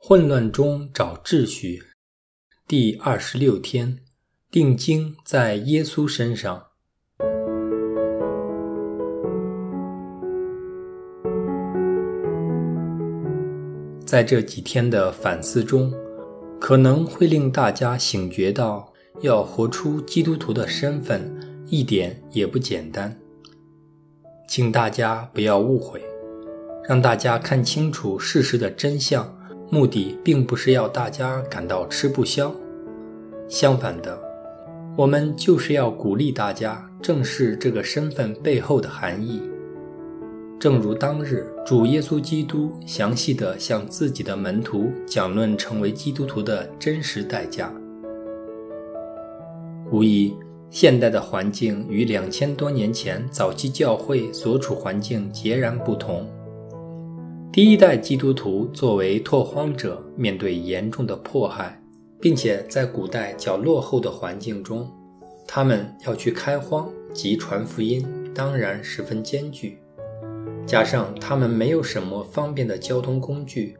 混乱中找秩序，第二十六天，定睛在耶稣身上。在这几天的反思中，可能会令大家醒觉到，要活出基督徒的身份，一点也不简单。请大家不要误会，让大家看清楚事实的真相。目的并不是要大家感到吃不消，相反的，我们就是要鼓励大家正视这个身份背后的含义。正如当日主耶稣基督详细地向自己的门徒讲论成为基督徒的真实代价。无疑，现代的环境与两千多年前早期教会所处环境截然不同。第一代基督徒作为拓荒者，面对严重的迫害，并且在古代较落后的环境中，他们要去开荒及传福音，当然十分艰巨。加上他们没有什么方便的交通工具，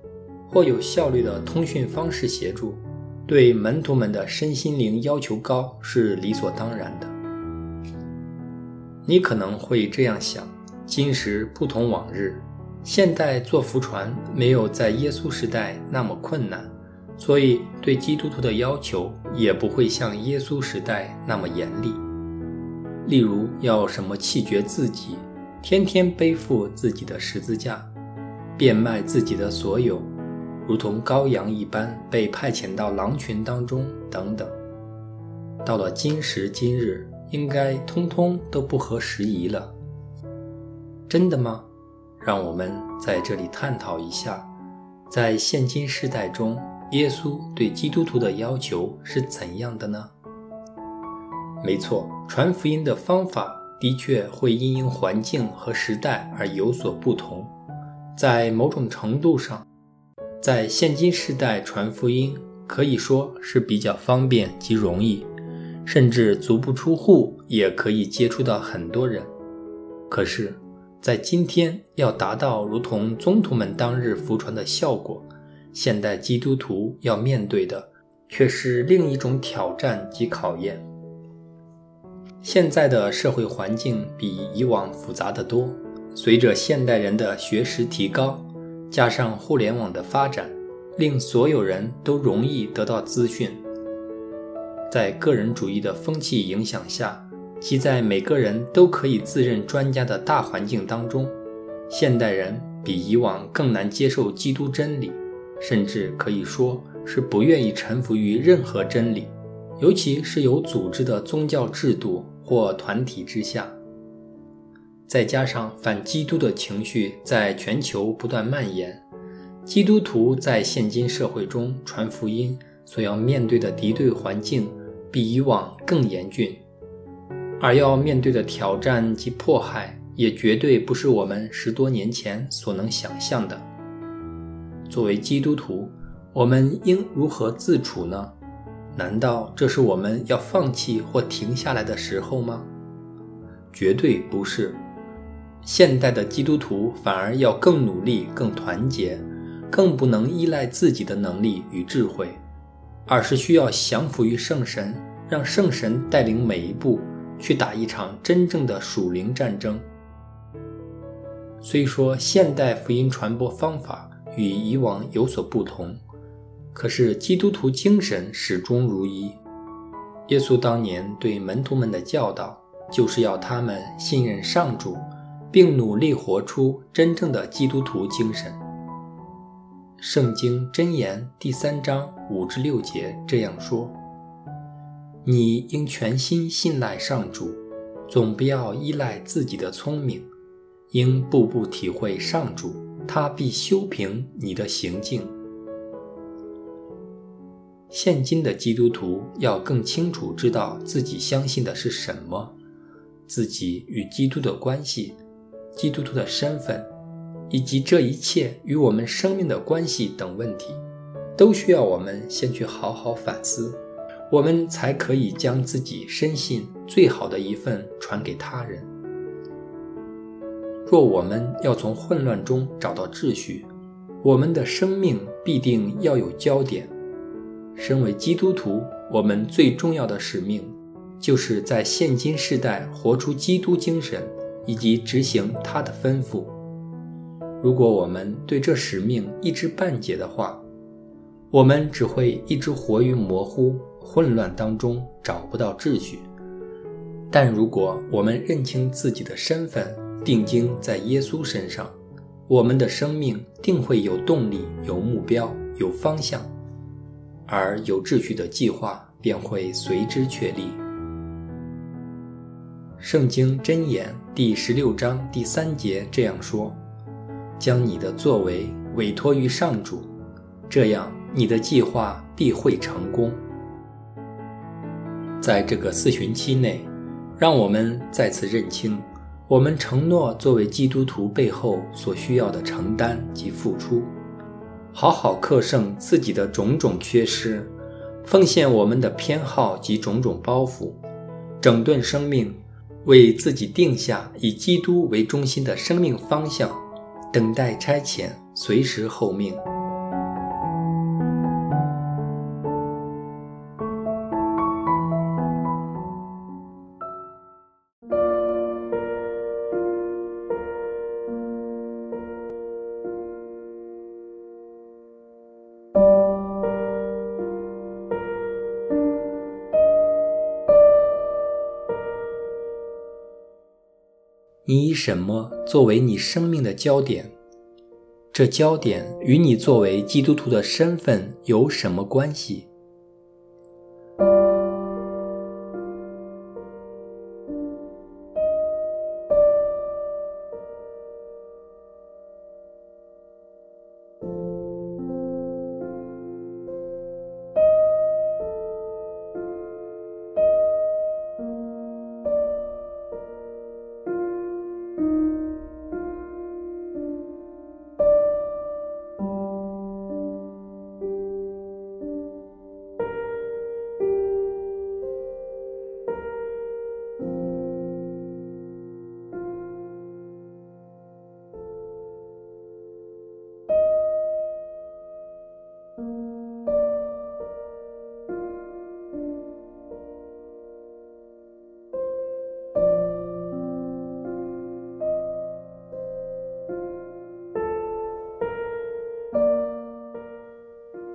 或有效率的通讯方式协助，对门徒们的身心灵要求高是理所当然的。你可能会这样想：今时不同往日。现代坐浮船没有在耶稣时代那么困难，所以对基督徒的要求也不会像耶稣时代那么严厉。例如，要什么弃绝自己，天天背负自己的十字架，变卖自己的所有，如同羔羊一般被派遣到狼群当中等等。到了今时今日，应该通通都不合时宜了。真的吗？让我们在这里探讨一下，在现今世代中，耶稣对基督徒的要求是怎样的呢？没错，传福音的方法的确会因应环境和时代而有所不同。在某种程度上，在现今世代传福音可以说是比较方便及容易，甚至足不出户也可以接触到很多人。可是，在今天要达到如同宗徒们当日服传的效果，现代基督徒要面对的却是另一种挑战及考验。现在的社会环境比以往复杂得多，随着现代人的学识提高，加上互联网的发展，令所有人都容易得到资讯。在个人主义的风气影响下。即在每个人都可以自认专家的大环境当中，现代人比以往更难接受基督真理，甚至可以说是不愿意臣服于任何真理，尤其是有组织的宗教制度或团体之下。再加上反基督的情绪在全球不断蔓延，基督徒在现今社会中传福音所要面对的敌对环境比以往更严峻。而要面对的挑战及迫害，也绝对不是我们十多年前所能想象的。作为基督徒，我们应如何自处呢？难道这是我们要放弃或停下来的时候吗？绝对不是。现代的基督徒反而要更努力、更团结，更不能依赖自己的能力与智慧，而是需要降服于圣神，让圣神带领每一步。去打一场真正的属灵战争。虽说现代福音传播方法与以往有所不同，可是基督徒精神始终如一。耶稣当年对门徒们的教导，就是要他们信任上主，并努力活出真正的基督徒精神。圣经箴言第三章五至六节这样说。你应全心信赖上主，总不要依赖自己的聪明，应步步体会上主，他必修平你的行径。现今的基督徒要更清楚知道自己相信的是什么，自己与基督的关系，基督徒的身份，以及这一切与我们生命的关系等问题，都需要我们先去好好反思。我们才可以将自己深信最好的一份传给他人。若我们要从混乱中找到秩序，我们的生命必定要有焦点。身为基督徒，我们最重要的使命，就是在现今世代活出基督精神，以及执行他的吩咐。如果我们对这使命一知半解的话，我们只会一直活于模糊、混乱当中，找不到秩序。但如果我们认清自己的身份，定睛在耶稣身上，我们的生命定会有动力、有目标、有方向，而有秩序的计划便会随之确立。圣经箴言第十六章第三节这样说：“将你的作为委托于上主，这样你的计划必会成功。”在这个四旬期内。让我们再次认清，我们承诺作为基督徒背后所需要的承担及付出，好好克胜自己的种种缺失，奉献我们的偏好及种种包袱，整顿生命，为自己定下以基督为中心的生命方向，等待差遣，随时候命。你以什么作为你生命的焦点？这焦点与你作为基督徒的身份有什么关系？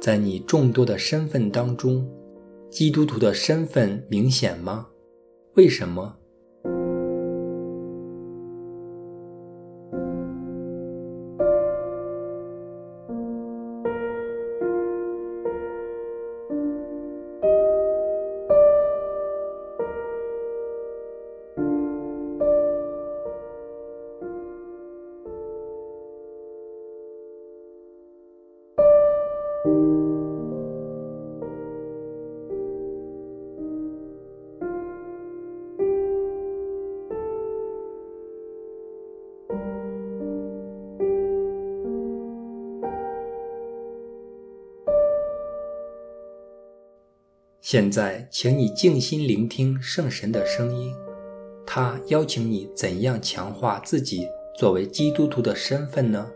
在你众多的身份当中，基督徒的身份明显吗？为什么？现在，请你静心聆听圣神的声音，他邀请你怎样强化自己作为基督徒的身份呢？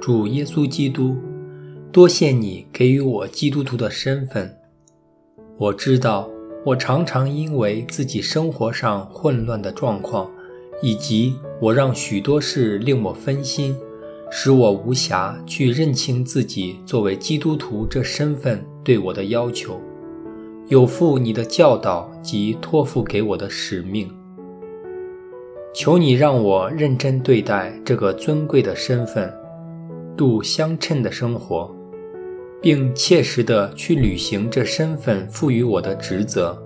主耶稣基督，多谢你给予我基督徒的身份。我知道，我常常因为自己生活上混乱的状况，以及我让许多事令我分心，使我无暇去认清自己作为基督徒这身份对我的要求。有负你的教导及托付给我的使命，求你让我认真对待这个尊贵的身份，度相称的生活，并切实地去履行这身份赋予我的职责。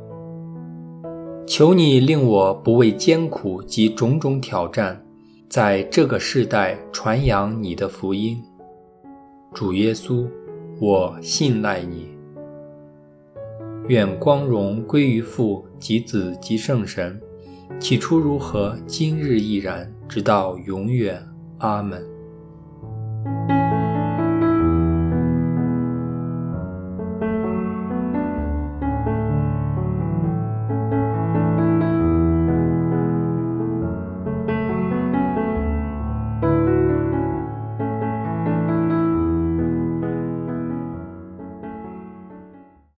求你令我不畏艰苦及种种挑战，在这个世代传扬你的福音。主耶稣，我信赖你。愿光荣归于父及子及圣神，起初如何，今日亦然，直到永远。阿门。